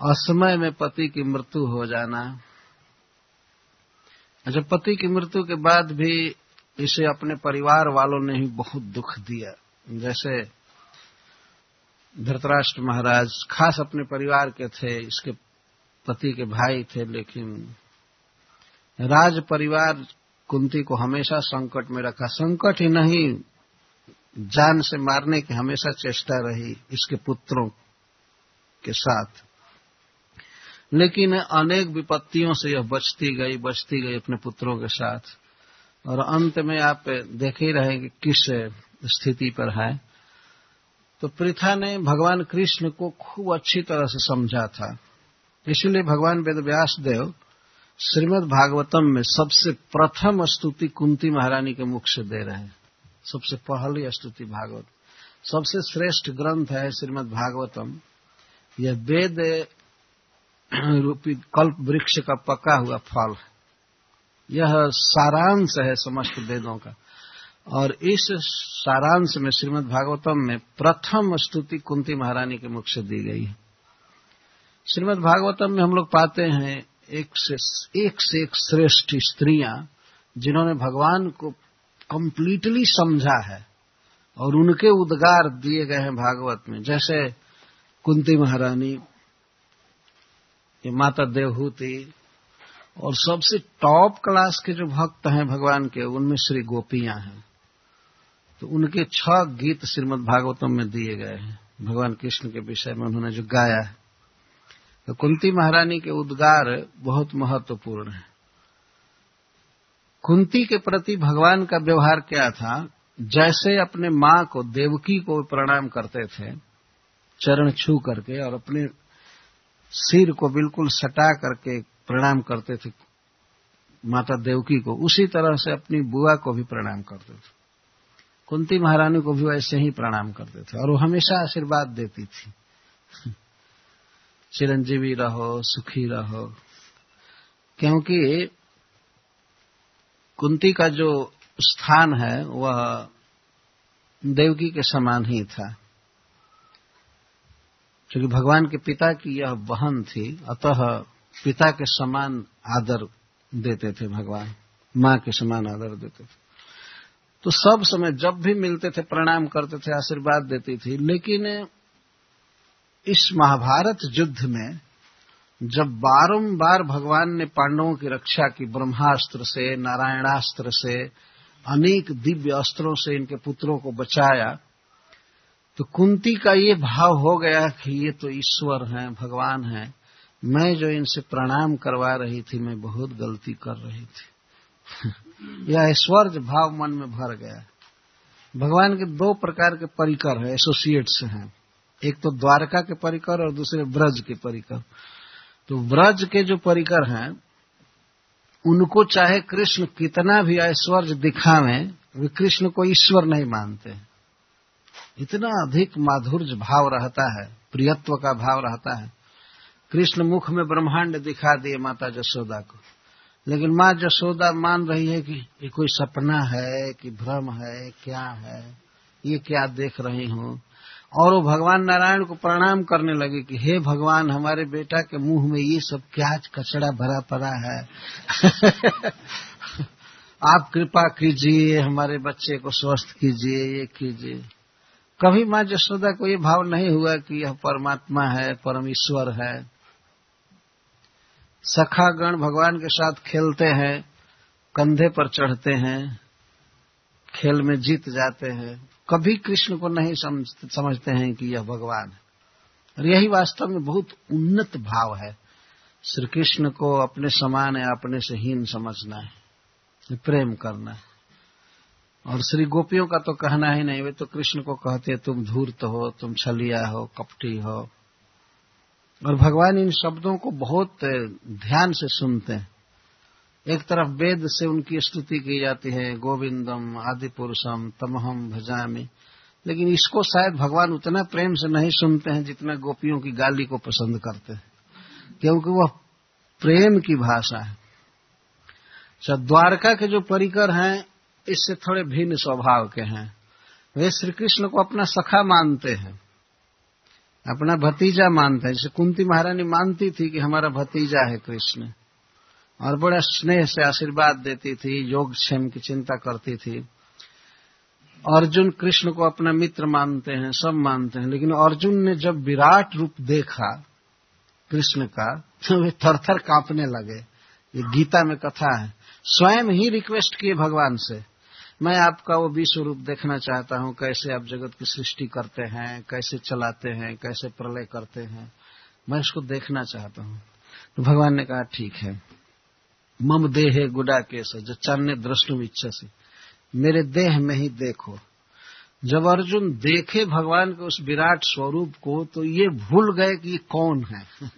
असमय में पति की मृत्यु हो जाना। अच्छा पति की मृत्यु के बाद भी इसे अपने परिवार वालों ने ही बहुत दुख दिया। जैसे धृतराष्ट्र महाराज खास अपने परिवार के थे, इसके पति के भाई थे, लेकिन राज परिवार कुंती को हमेशा संकट में रखा। संकट ही नहीं, जान से मारने की हमेशा चेष्टा रही इसके पुत्रों के साथ। लेकिन अनेक विपत्तियों से यह बचती गई बचती गई अपने पुत्रों के साथ। और अंत में आप देख ही रहे कि किस स्थिति पर है। तो पृथा ने भगवान कृष्ण को खूब अच्छी तरह से समझा था। इसलिए भगवान वेदव्यास देव श्रीमद् भागवतम में सबसे प्रथम स्तुति कुंती महारानी के मुख से दे रहे हैं। सबसे पहली स्तुति भागवत। सबसे श्रेष्ठ ग्रंथ है श्रीमद् भागवतम। यह वेद रूपी कल्प वृक्ष का पका हुआ फल। यह सारांश है समस्त वेदों का। और इस सारांश में श्रीमद् भागवतम में प्रथम स्तुति कुंती महारानी के मुख से दी गई है। श्रीमद् भागवतम में हम लोग पाते हैं एक से एक से एक श्रेष्ठ स्त्रियाँ, जिन्होंने भगवान को कंप्लीटली समझा है और उनके उद्गार दिए गए हैं भागवत में। जैसे कुंती महारानी ये माता देवहूति। और सबसे टॉप क्लास के जो भक्त हैं भगवान के, उनमें श्री गोपियाँ हैं। तो उनके छह गीत श्रीमद् भागवतम में दिए गए हैं। भगवान कृष्ण के विषय में उन्होंने जो गाया है। तो कुंती महारानी के उद्गार बहुत महत्वपूर्ण है। कुंती के प्रति भगवान का व्यवहार क्या था? जैसे अपने माँ को, देवकी को प्रणाम करते थे, चरण छू करके और अपने सिर को बिल्कुल सटा करके प्रणाम करते थे, माता देवकी को। उसी तरह से अपनी बुआ को भी प्रणाम करते थे। कुंती महारानी को भी वैसे ही प्रणाम करते थे और वो हमेशा आशीर्वाद देती थी। चिरंजीवी रहो, सुखी रहो। क्योंकि कुंती का जो स्थान है, वह देवकी के समान ही था। क्योंकि भगवान के पिता की यह बहन थी, अतः पिता के समान आदर देते थे भगवान, माँ के समान आदर देते थे। तो सब समय जब भी मिलते थे, प्रणाम करते थे, आशीर्वाद देती थी, लेकिन इस महाभारत युद्ध में जब बारंबार भगवान ने पांडवों की रक्षा की, ब्रह्मास्त्र से, नारायणास्त्र से, अनेक दिव्य अस्त्रों से इनके पुत्रों को बचाया तो कुंती का ये भाव हो गया कि ये तो ईश्वर हैं, भगवान हैं। मैं जो इनसे प्रणाम करवा रही थी, मैं बहुत गलती कर रही थी। यह ऐश्वर्य भाव मन में भर गया। भगवान के दो प्रकार के परिकर है एसोसिएट्स हैं। एक तो द्वारका के परिकर और दूसरे ब्रज के परिकर। तो ब्रज के जो परिकर हैं, उनको चाहे कृष्ण कितना भी ऐश्वर्य दिखावें, वे कृष्ण को ईश्वर नहीं मानते। इतना अधिक माधुर्य भाव रहता है, प्रियत्व का भाव रहता है। कृष्ण मुख में ब्रह्मांड दिखा दिए माता जसोदा को। लेकिन माँ जसोदा मान रही है कि ये कोई सपना है, कि भ्रम है, क्या है, ये क्या देख रही हूँ। और वो भगवान नारायण को प्रणाम करने लगे कि, हे भगवान, हमारे बेटा के मुँह में ये सब क्या कचड़ा भरा पड़ा है? आप कृपा कीजिए, हमारे बच्चे को स्वस्थ कीजिए, ये कीजिए। कभी माँ जसोदा को ये भाव नहीं हुआ कि यह परमात्मा है, परमेश्वर है। सखागण भगवान के साथ खेलते हैं, कंधे पर चढ़ते हैं, खेल में जीत जाते हैं। कभी कृष्ण को नहीं समझते हैं कि यह भगवान है। और यही वास्तव में बहुत उन्नत भाव है। श्री कृष्ण को अपने समान या अपने से हीन समझना है, प्रेम करना है। और श्री गोपियों का तो कहना ही नहीं, वे तो कृष्ण को कहते तुम धूर्त हो, तुम छलिया हो, कपटी हो। और भगवान इन शब्दों को बहुत ध्यान से सुनते हैं। एक तरफ़ वेद से उनकी स्तुति की जाती है, गोविंदम आदि पुरुषम तमहम, भजामी, लेकिन इसको शायद भगवान उतना प्रेम से नहीं सुनते हैं जितना गोपियों की गाली को पसंद करते हैं, क्योंकि वह प्रेम की भाषा है। द्वारका के जो परिकर हैं इससे थोड़े भिन्न स्वभाव के हैं। वे श्री कृष्ण को अपना सखा मानते हैं। अपना भतीजा मानते है। जैसे कुंती महारानी मानती थी कि हमारा भतीजा है कृष्ण। और बड़ा स्नेह से आशीर्वाद देती थी, योग क्षेम की चिंता करती थी। अर्जुन कृष्ण को अपना मित्र मानते हैं, सब मानते हैं। लेकिन अर्जुन ने जब विराट रूप देखा कृष्ण का तो वे थर थर कांपने लगे। ये गीता में कथा है। स्वयं ही रिक्वेस्ट किए भगवान से मैं आपका वो विश्व रूप देखना चाहता हूँ, कैसे आप जगत की सृष्टि करते हैं, कैसे चलाते हैं, कैसे प्रलय करते हैं। मैं इसको देखना चाहता हूँ। तो भगवान ने कहा, ठीक है। मम देह गुडा केस जो चन्ने दृष्टुम इच्छा से। मेरे देह में ही देखो। जब अर्जुन देखे भगवान के उस विराट स्वरूप को तो ये भूल गए कि कौन है।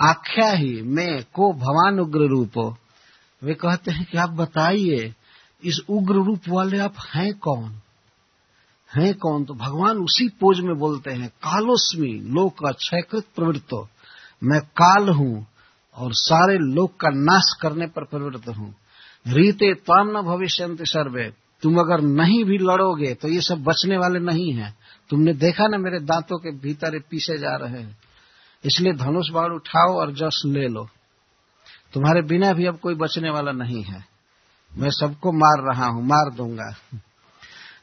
आख्या ही, मैं को भगवान उग्र रूपो। वे कहते हैं कि आप बताइए इस उग्र रूप वाले आप हैं कौन? हैं कौन? तो भगवान उसी पोज में बोलते हैं, कालोस्मी, लोक का अक्षयकृत प्रवृत्तो मैं काल हूँ और सारे लोक का नाश करने पर प्रवृत्त हूँ। रीते ताम न भविष्य सर्वे। तुम अगर नहीं भी लड़ोगे तो ये सब बचने वाले नहीं हैं। तुमने देखा ना मेरे दांतों के भीतर पीसे जा रहे हैं। इसलिए धनुष बाण उठाओ और जस ले लो। तुम्हारे बिना भी अब कोई बचने वाला नहीं है। मैं सबको मार रहा हूँ, मार दूँगा।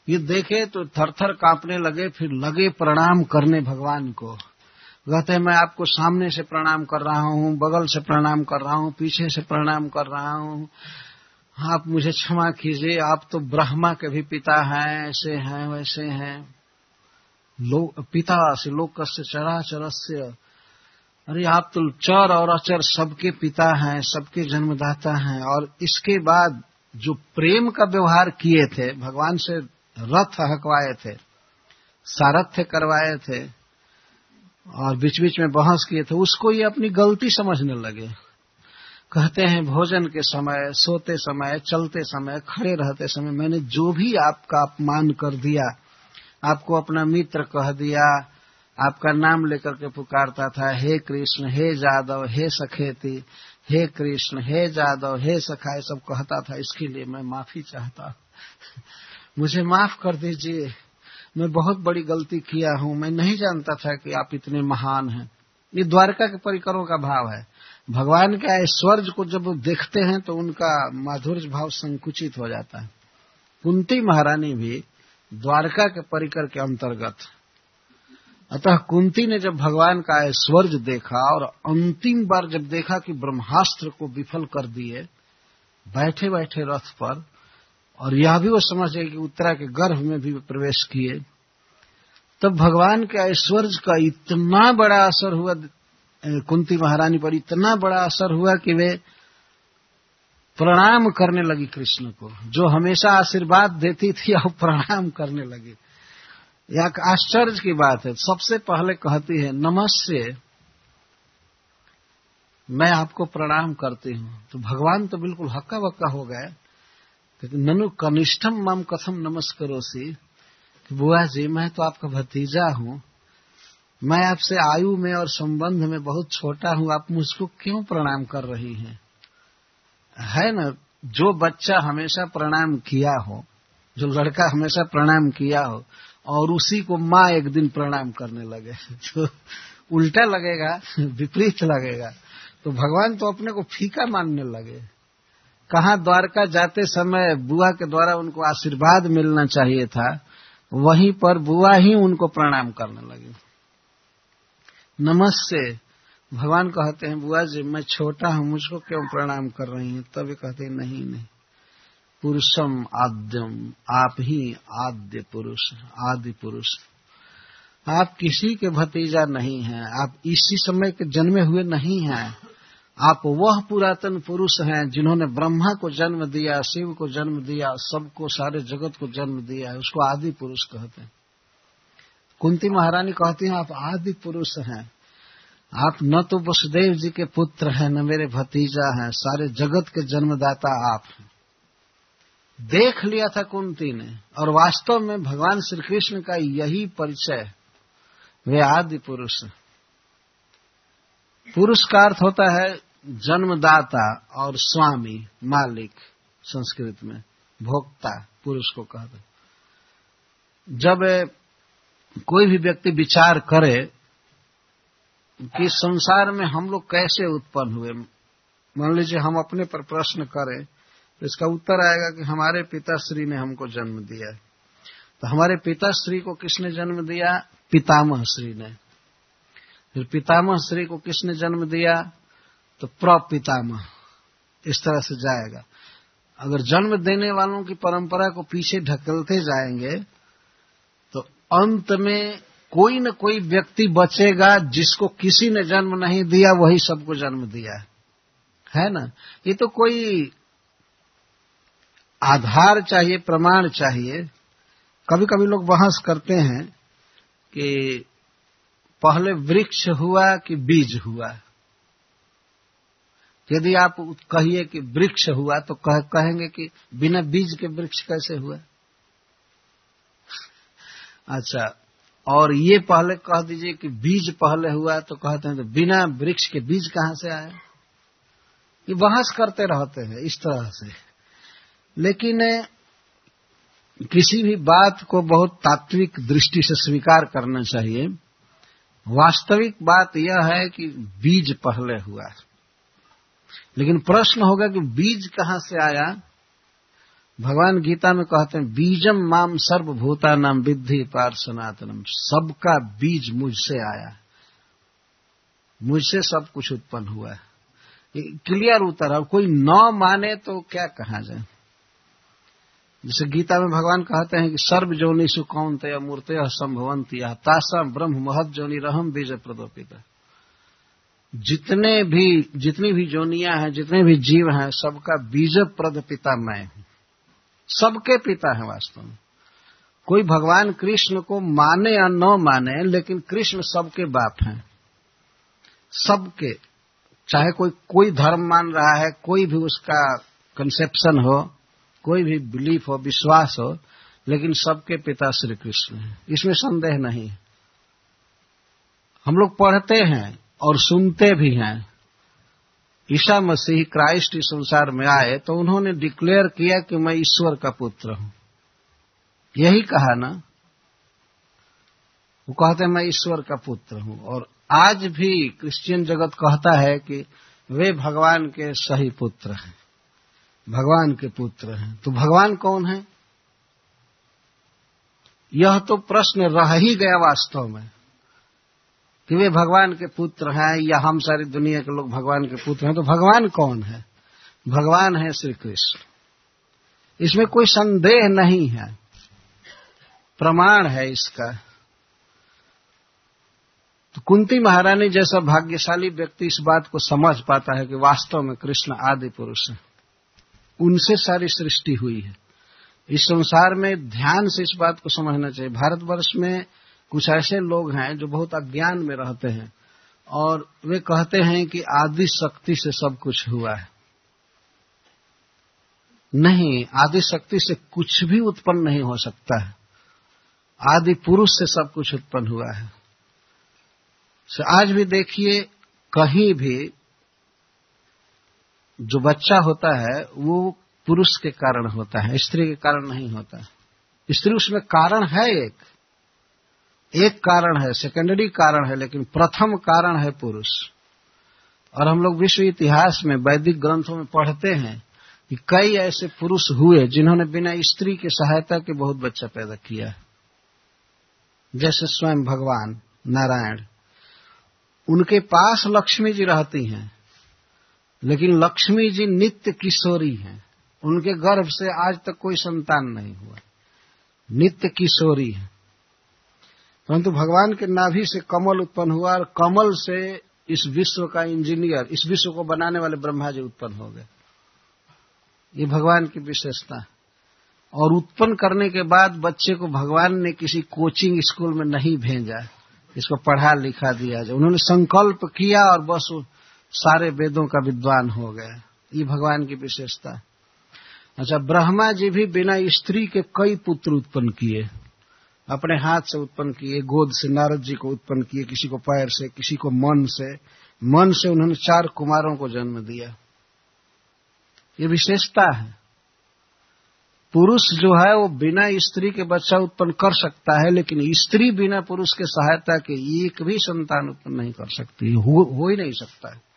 ये देखे तो थर थर कांपने लगे, फिर लगे प्रणाम करने भगवान को। कहते मैं आपको सामने से प्रणाम कर रहा हूँ, बगल से प्रणाम कर रहा हूँ, पीछे से प्रणाम कर रहा हूँ। आप मुझे क्षमा कीजिए, आप तो ब्रह्मा के भी पिता हैं, ऐसे हैं, वैसे हैं। लोग पिता से लोक से चरा चरस्य अरे, आप तो चर और अचर सबके पिता हैं, सबके जन्मदाता हैं, और इसके बाद जो प्रेम का व्यवहार किए थे, भगवान से रथ हकवाए थे, सारथ्य करवाए थे, और बीच बीच में बहस किए थे, उसको ये अपनी गलती समझने लगे। कहते हैं, भोजन के समय, सोते समय, चलते समय, खड़े रहते समय मैंने जो भी आपका अपमान कर दिया, आपको अपना मित्र कह दिया, आपका नाम लेकर के पुकारता था, हे कृष्ण, हे जादव, हे सखेती हे कृष्ण, हे जादव, हे सखा सब कहता था, इसके लिए मैं माफ़ी चाहता मुझे माफ़ कर दीजिए। मैं बहुत बड़ी गलती किया हूँ। मैं नहीं जानता था कि आप इतने महान हैं। ये द्वारका के परिकरों का भाव है। भगवान के ऐश्वर्य को जब देखते हैं तो उनका माधुर्य भाव संकुचित हो जाता है। कुंती महारानी भी द्वारका के परिकर के अंतर्गत अतः कुंती ने जब भगवान का ऐश्वर्य देखा और अंतिम बार जब देखा कि ब्रह्मास्त्र को विफल कर दिए बैठे बैठे रथ पर, और यह भी वो समझ गए कि उत्तरा के गर्भ में भी प्रवेश किए, तब भगवान के ऐश्वर्य का इतना बड़ा असर हुआ कुंती महारानी पर इतना बड़ा असर हुआ कि वे प्रणाम करने लगी कृष्ण को, जो हमेशा आशीर्वाद देती थी, अब प्रणाम करने लगी। एक आश्चर्य की बात है। सबसे पहले कहती है, नमस्ते। मैं आपको प्रणाम करती हूँ। तो भगवान तो बिल्कुल हक्का बक्का हो गए। ननु कनिष्ठम मम कथम नमस्करोसी। बुआ जी, मैं तो आपका भतीजा हूँ। मैं आपसे आयु में और संबंध में बहुत छोटा हूँ। आप मुझको क्यों प्रणाम कर रही हैं? है ना, जो बच्चा हमेशा प्रणाम किया हो, जो लड़का हमेशा प्रणाम किया हो और उसी को माँ एक दिन प्रणाम करने लगे। तो उल्टा लगेगा, विपरीत लगेगा। तो भगवान तो अपने को फीका मानने लगे। कहा द्वारका जाते समय बुआ के द्वारा उनको आशीर्वाद मिलना चाहिए था, वहीं पर बुआ ही उनको प्रणाम करने लगी। नमस्ते। भगवान कहते हैं, बुआ जी, मैं छोटा हूँ, मुझको क्यों प्रणाम कर रही हैं? तभी कहते हैं, नहीं नहीं। पुरुषम आद्यम, आप ही आद्य पुरुष, आदि पुरुष। आप किसी के भतीजा नहीं हैं, आप इसी समय के जन्मे हुए नहीं हैं। आप वह पुरातन पुरुष हैं जिन्होंने ब्रह्मा को जन्म दिया, शिव को जन्म दिया, सबको, सारे जगत को जन्म दिया है, उसको आदि पुरुष कहते हैं। कुंती महारानी कहती हैं, आप आदि पुरुष हैं। आप न तो वसुदेव जी के पुत्र हैं, न मेरे भतीजा हैं, सारे जगत के जन्मदाता आप हैं। देख लिया था कुंती ने। और वास्तव में भगवान श्री कृष्ण का यही परिचय, वे आदि पुरुष। पुरुष का अर्थ होता है जन्मदाता और स्वामी, मालिक, संस्कृत में, भोक्ता, पुरुष को कहते जब कोई भी व्यक्ति विचार करे कि संसार में हम लोग कैसे उत्पन्न हुए, मान लीजिए हम अपने पर प्रश्न करें तो इसका उत्तर आएगा कि हमारे पिताश्री ने हमको जन्म दिया तो हमारे पिताश्री को किसने जन्म दिया? पितामह श्री ने। फिर पितामह श्री को किसने जन्म दिया? तो प्रपितामह। इस तरह से जाएगा। अगर जन्म देने वालों की परंपरा को पीछे ढकलते जाएँगे तो अंत में कोई न कोई व्यक्ति बचेगा जिसको किसी ने जन्म नहीं दिया, वही सबको जन्म दिया है। है ना? ये तो कोई आधार चाहिए प्रमाण चाहिए कभी कभी लोग बहस करते हैं कि पहले वृक्ष हुआ कि बीज हुआ। यदि आप कहिए कि वृक्ष हुआ तो कह, कहेंगे कि बिना बीज के वृक्ष कैसे हुआ? अच्छा और ये पहले कह दीजिए कि बीज पहले हुआ तो कहते हैं तो बिना वृक्ष के बीज कहाँ से आया? ये बहस करते रहते हैं इस तरह से। लेकिन किसी भी बात को बहुत तात्विक दृष्टि से स्वीकार करना चाहिए। वास्तविक बात यह है कि बीज पहले हुआ लेकिन प्रश्न होगा कि बीज कहाँ से आया? भगवान गीता में कहते हैं, बीजम माम सर्वभूता नाम विद्धि पार सनातनम सबका बीज मुझसे आया। मुझसे सब कुछ उत्पन्न हुआ है। क्लियर उत्तर है। कोई न माने तो क्या कहा जाए? जैसे गीता में भगवान कहते हैं कि सर्व जोनि सुकौन तय मूर्त संभवंत तासा ब्रह्म महत जोनि रहम बीज प्रदोपिता जितने भी, जितनी भी जोनिया हैं, जितने भी जीव हैं, सबका बीज प्रद पिता मैं हूँ। सबके पिता है वास्तव में। कोई भगवान कृष्ण को माने या न माने, लेकिन कृष्ण सबके बाप हैं। सबके, चाहे कोई कोई धर्म मान रहा है, कोई भी उसका कंसेप्शन हो कोई भी बिलीफ हो, विश्वास हो, लेकिन सबके पिता श्री कृष्ण हैं। इसमें संदेह नहीं हम लोग पढ़ते हैं और सुनते भी हैं। ईसा मसीह क्राइस्ट इस संसार में आए तो उन्होंने डिक्लेयर किया कि मैं ईश्वर का पुत्र हूँ। यही कहा ना? वो कहते हैं, मैं ईश्वर का पुत्र हूँ। और आज भी क्रिश्चियन जगत कहता है कि वे भगवान के सही पुत्र हैं। भगवान के पुत्र हैं। तो भगवान कौन है? यह तो प्रश्न रह ही गया वास्तव में कि वे भगवान के पुत्र हैं या हम सारी दुनिया के लोग भगवान के पुत्र हैं तो भगवान कौन है? भगवान है श्री कृष्ण। इसमें कोई संदेह नहीं है। प्रमाण है इसका। तो कुंती महारानी जैसा भाग्यशाली व्यक्ति इस बात को समझ पाता है कि वास्तव में कृष्ण आदि पुरुष है। उनसे सारी सृष्टि हुई है। इस संसार में ध्यान से इस बात को समझना चाहिए। भारतवर्ष में कुछ ऐसे लोग हैं जो बहुत अज्ञान में रहते हैं और वे कहते हैं कि आदि शक्ति से सब कुछ हुआ है। नहीं, आदि शक्ति से कुछ भी उत्पन्न नहीं हो सकता है। आदि पुरुष से सब कुछ उत्पन्न हुआ है। आज भी देखिए, कहीं भी जो बच्चा होता है, वो पुरुष के कारण होता है, स्त्री के कारण नहीं होता स्त्री उसमें कारण है एक। एक कारण है सेकेंडरी कारण है, लेकिन प्रथम कारण है पुरुष। और हम लोग विश्व इतिहास में, वैदिक ग्रंथों में पढ़ते हैं कि कई ऐसे पुरुष हुए जिन्होंने बिना स्त्री की सहायता के बहुत बच्चा पैदा किया जैसे स्वयं भगवान, नारायण। उनके पास लक्ष्मी जी रहती हैं। लेकिन लक्ष्मी जी नित्य किशोरी हैं। उनके गर्भ से आज तक कोई संतान नहीं हुआ। नित्य किशोरी है। परंतु भगवान के नाभि से कमल उत्पन्न हुआ और कमल से इस विश्व का इंजीनियर, इस विश्व को बनाने वाले ब्रह्मा जी उत्पन्न हो गए। ये भगवान की विशेषता। है और उत्पन्न करने के बाद बच्चे को भगवान ने किसी कोचिंग स्कूल में नहीं भेजा। इसको पढ़ा लिखा दिया जाए। उन्होंने संकल्प किया और बस सारे वेदों का विद्वान हो गया ये भगवान की विशेषता। अच्छा ब्रह्मा जी भी बिना स्त्री के कई पुत्र उत्पन्न किए। अपने हाथ से उत्पन्न किए गोद से नारद जी को उत्पन्न किए किसी को पैर से किसी को मन से। मन से उन्होंने चार कुमारों को जन्म दिया। ये विशेषता है। पुरुष जो है वो बिना स्त्री के बच्चा उत्पन्न कर सकता है लेकिन स्त्री बिना पुरुष के सहायता के एक भी संतान उत्पन्न नहीं कर सकती। हो, हो ही नहीं सकता। है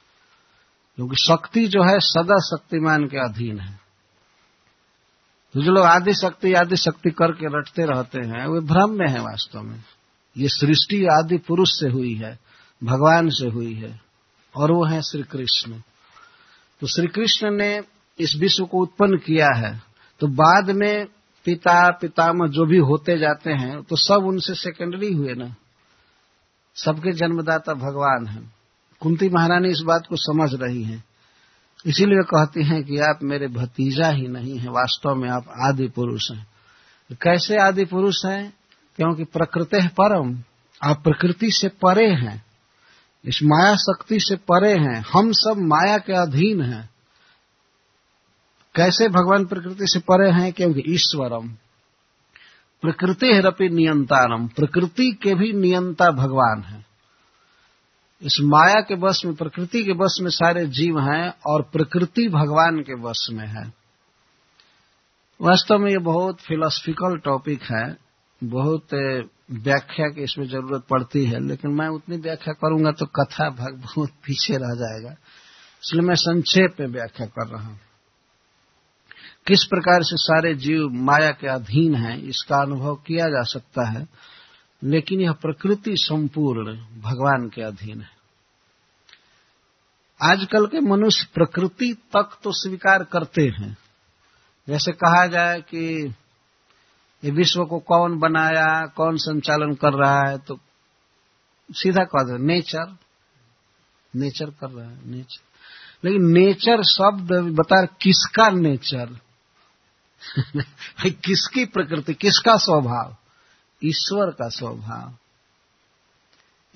क्योंकि शक्ति जो है सदा शक्तिमान के अधीन है। तो जो लोग आदि शक्ति आदि शक्ति करके रटते रहते हैं, वे भ्रम में है वास्तव में। ये सृष्टि आदि पुरुष से हुई है, भगवान से हुई है, और वो है श्री कृष्ण तो श्री कृष्ण ने इस विश्व को उत्पन्न किया है। तो बाद में पिता, पितामह जो भी होते जाते हैं तो सब उनसे सेकेंडरी हुए ना। सबके जन्मदाता भगवान है। कुंती महारानी इस बात को समझ रही है। इसीलिए कहती हैं कि आप मेरे भतीजा ही नहीं है, वास्तव में आप आदि पुरुष हैं। कैसे आदि पुरुष हैं? क्योंकि प्रकृति परम, आप प्रकृति से परे हैं। इस माया शक्ति से परे हैं। हम सब माया के अधीन हैं। कैसे भगवान प्रकृति से परे हैं? क्योंकि ईश्वरम। प्रकृति है रपी नियंतारम। प्रकृति के भी नियंता भगवान है। इस माया के वश में, प्रकृति के वश में सारे जीव हैं और प्रकृति भगवान के वश में है। वास्तव में ये बहुत फिलोसफिकल टॉपिक है। बहुत व्याख्या की इसमें ज़रूरत पड़ती है, लेकिन मैं उतनी व्याख्या करूँगा तो कथा भाग बहुत पीछे रह जाएगा। इसलिए मैं संक्षेप में व्याख्या कर रहा हूँ। किस प्रकार से सारे जीव माया के अधीन हैं, इसका अनुभव किया जा सकता है, लेकिन यह प्रकृति संपूर्ण भगवान के अधीन है। आजकल के मनुष्य प्रकृति तक तो स्वीकार करते हैं। जैसे कहा जाए कि ये विश्व को कौन बनाया, कौन संचालन कर रहा है तो सीधा कह दो, नेचर। नेचर कर रहा है, नेचर। लेकिन नेचर शब्द बता रहे, किसका नेचर? किसकी प्रकृति, किसका स्वभाव? ईश्वर का स्वभाव।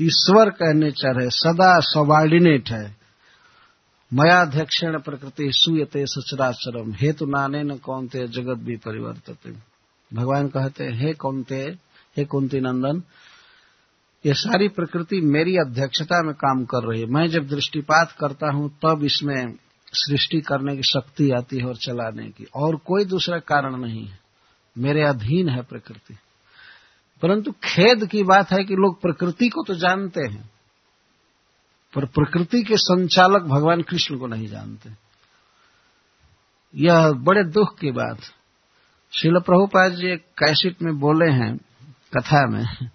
ईश्वर का नेचर है, सदा सबॉर्डिनेट है। मयाध्यक्षण प्रकृति सुयते सचराचरम हेतु नाने न कौनते जगत भी परिवर्तित। भगवान कहते, हे कौनते, हे कुंती नंदन, ये सारी प्रकृति मेरी अध्यक्षता में काम कर रही है। मैं जब दृष्टिपात करता हूँ, तब इसमें सृष्टि करने की शक्ति आती है और चलाने की। और कोई दूसरा कारण नहीं है। मेरे अधीन है प्रकृति। परंतु खेद की बात है कि लोग प्रकृति को तो जानते हैं। पर प्रकृति के संचालक भगवान कृष्ण को नहीं जानते। यह बड़े दुख की बात। शिल प्रभुपाद जी एक कैसेट में बोले हैं, कथा में,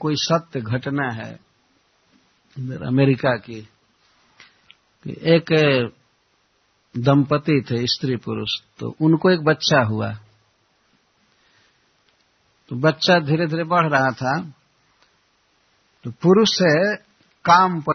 कोई सत्य घटना है अमेरिका की, कि एक दंपति थे, स्त्री पुरुष तो उनको एक बच्चा हुआ। तो बच्चा धीरे धीरे बढ़ रहा था। तो पुरुष से काम पर